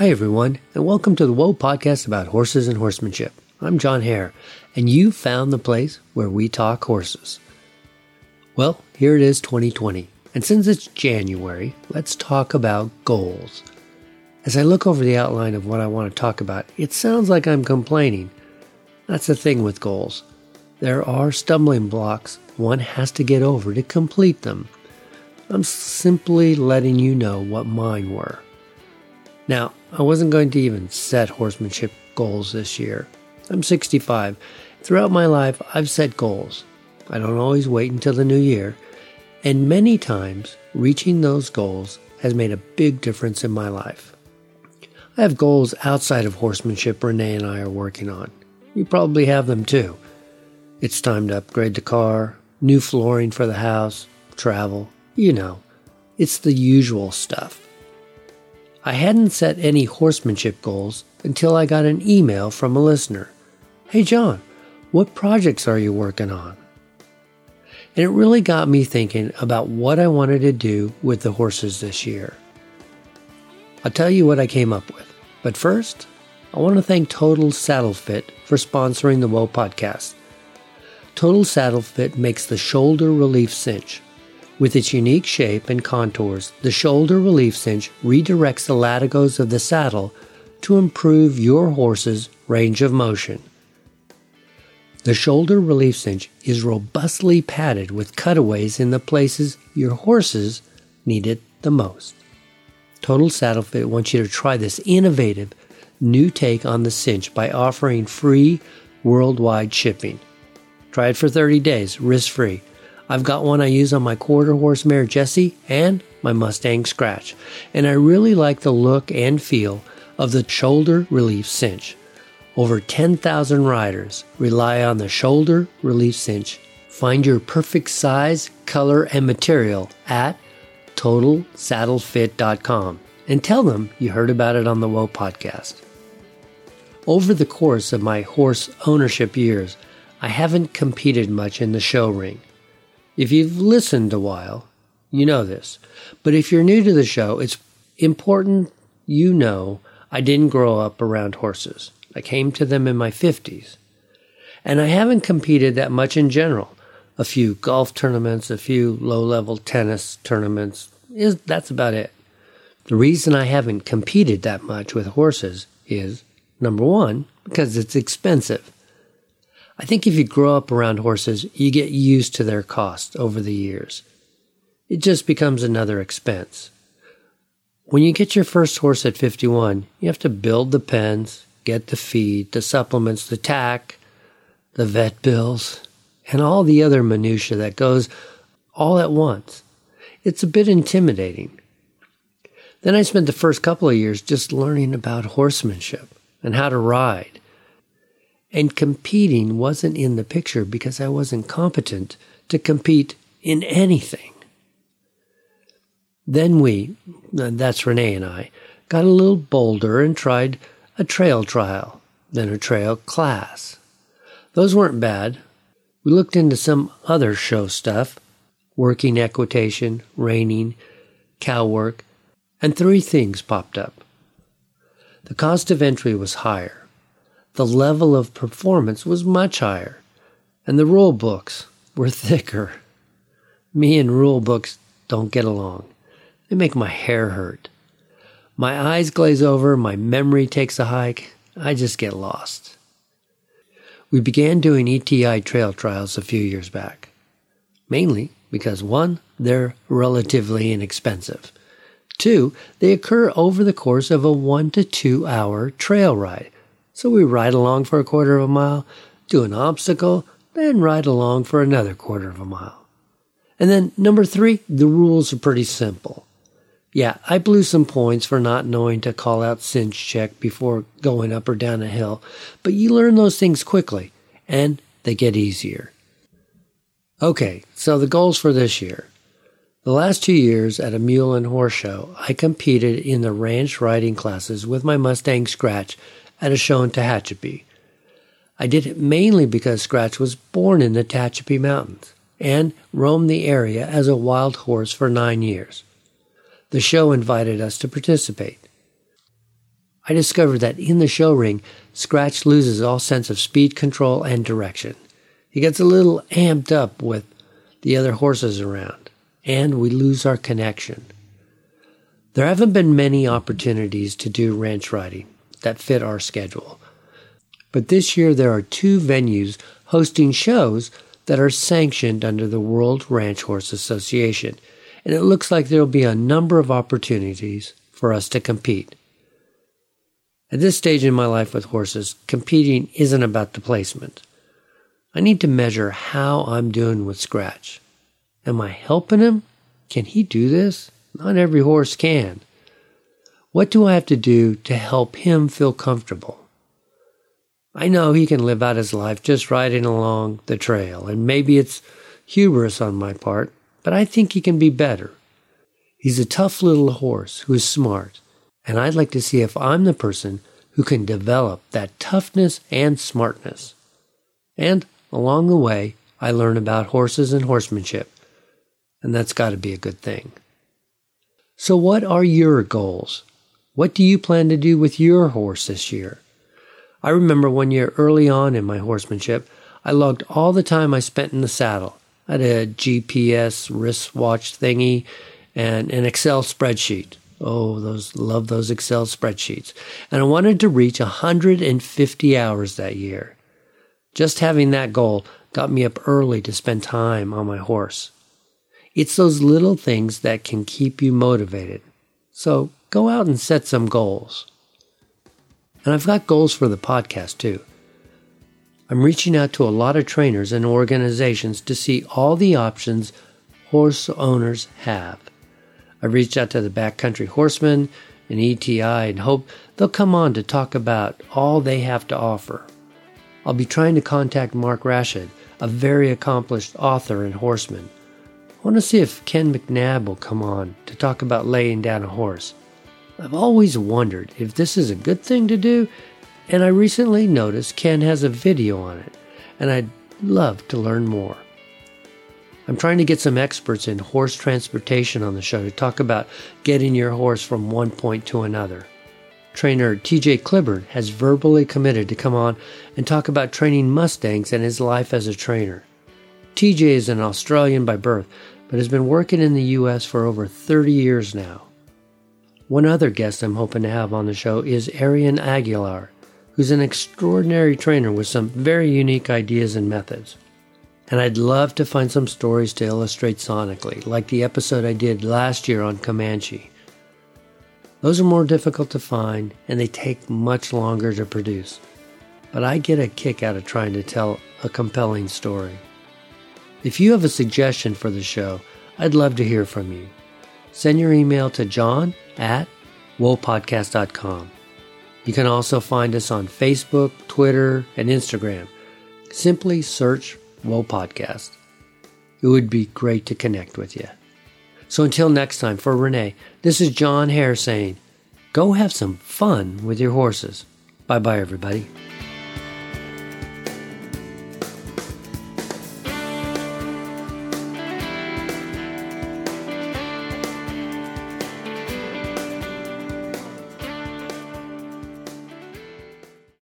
Hi, everyone, and welcome to the Whoa podcast about horses and horsemanship. I'm John Hare, and you've found the place where we talk horses. Well, here it is 2020, and since it's January, let's talk about goals. As I look over the outline of what I want to talk about, it sounds like I'm complaining. That's the thing with goals. There are stumbling blocks one has to get over to complete them. I'm simply letting you know what mine were. Now, I wasn't going to even set horsemanship goals this year. I'm 65. Throughout my life, I've set goals. I don't always wait until the new year. And many times, reaching those goals has made a big difference in my life. I have goals outside of horsemanship Renee and I are working on. You probably have them too. It's time to upgrade the car, new flooring for the house, travel, you know. It's the usual stuff. I hadn't set any horsemanship goals until I got an email from a listener. Hey, John, what projects are you working on? And it really got me thinking about what I wanted to do with the horses this year. I'll tell you what I came up with. But first, I want to thank Total Saddle Fit for sponsoring the Whoa podcast. Total Saddle Fit makes the shoulder relief cinch with its unique shape and contours, the shoulder relief cinch redirects the latigos of the saddle to improve your horse's range of motion. The shoulder relief cinch is robustly padded with cutaways in the places your horses need it the most. Total Saddle Fit wants you to try this innovative new take on the cinch by offering free worldwide shipping. Try it for 30 days, risk free. I've got one I use on my quarter horse mare Jessie and my Mustang Scratch, and I really like the look and feel of the shoulder relief cinch. Over 10,000 riders rely on the shoulder relief cinch. Find your perfect size, color, and material at TotalSaddleFit.com and tell them you heard about it on the Whoa podcast. Over the course of my horse ownership years, I haven't competed much in the show ring. If you've listened a while, you know this. But if you're new to the show, it's important you know I didn't grow up around horses. I came to them in my 50s. And I haven't competed that much in general. A few golf tournaments, a few low level tennis tournaments. Is that's about it. The reason I haven't competed that much with horses is number one, because it's expensive. I think if you grow up around horses, you get used to their cost over the years. It just becomes another expense. When you get your first horse at 51, you have to build the pens, get the feed, the supplements, the tack, the vet bills, and all the other minutia that goes all at once. It's a bit intimidating. Then I spent the first couple of years just learning about horsemanship and how to ride and competing wasn't in the picture because I wasn't competent to compete in anything. Then we, that's Renee and I, got a little bolder and tried a trail trial, then a trail class. Those weren't bad. We looked into some other show stuff working equitation, reining, cow work, and three things popped up. The cost of entry was higher the level of performance was much higher, and the rule books were thicker. Me and rule books don't get along. They make my hair hurt. My eyes glaze over, my memory takes a hike, I just get lost. We began doing ETI trail trials a few years back. Mainly because one, they're relatively inexpensive. Two, they occur over the course of a one to two hour trail ride so we ride along for a quarter of a mile, do an obstacle, then ride along for another quarter of a mile. And then number three, the rules are pretty simple. Yeah, I blew some points for not knowing to call out cinch check before going up or down a hill, but you learn those things quickly and they get easier. Okay, so the goals for this year. The last two years at a mule and horse show, I competed in the ranch riding classes with my Mustang Scratch at a show in Tehachapi. I did it mainly because Scratch was born in the Tehachapi Mountains and roamed the area as a wild horse for nine years. The show invited us to participate. I discovered that in the show ring, Scratch loses all sense of speed control and direction. He gets a little amped up with the other horses around, and we lose our connection. There haven't been many opportunities to do ranch riding that fit our schedule. But this year there are two venues hosting shows that are sanctioned under the World Ranch Horse Association, and it looks like there will be a number of opportunities for us to compete. At this stage in my life with horses, competing isn't about the placement. I need to measure how I'm doing with Scratch. Am I helping him? Can he do this? Not every horse can. What do I have to do to help him feel comfortable? I know he can live out his life just riding along the trail, and maybe it's hubris on my part, but I think he can be better. He's a tough little horse who is smart, and I'd like to see if I'm the person who can develop that toughness and smartness. And along the way, I learn about horses and horsemanship, and that's got to be a good thing. So, what are your goals? What do you plan to do with your horse this year? I remember one year early on in my horsemanship, I logged all the time I spent in the saddle. I had a GPS wristwatch thingy and an Excel spreadsheet. Oh, those love those Excel spreadsheets. And I wanted to reach 150 hours that year. Just having that goal got me up early to spend time on my horse. It's those little things that can keep you motivated. So go out and set some goals. And I've got goals for the podcast too. I'm reaching out to a lot of trainers and organizations to see all the options horse owners have. I've reached out to the Backcountry Horsemen and ETI and hope they'll come on to talk about all they have to offer. I'll be trying to contact Mark Rashid, a very accomplished author and horseman. I want to see if Ken McNabb will come on to talk about laying down a horse. I've always wondered if this is a good thing to do, and I recently noticed Ken has a video on it, and I'd love to learn more. I'm trying to get some experts in horse transportation on the show to talk about getting your horse from one point to another. Trainer TJ Clibbon has verbally committed to come on and talk about training Mustangs and his life as a trainer. TJ is an Australian by birth, but has been working in the U.S. for over 30 years now. One other guest I'm hoping to have on the show is Arien Aguilar, who's an extraordinary trainer with some very unique ideas and methods. And I'd love to find some stories to illustrate sonically, like the episode I did last year on Comanche. Those are more difficult to find and they take much longer to produce. But I get a kick out of trying to tell a compelling story. If you have a suggestion for the show, I'd love to hear from you. Send your email to john at whoapodcast.com. You can also find us on Facebook, Twitter, and Instagram. Simply search Whoa Podcast. It would be great to connect with you. So until next time, for Renee, this is John Hare saying, go have some fun with your horses. Bye bye, everybody.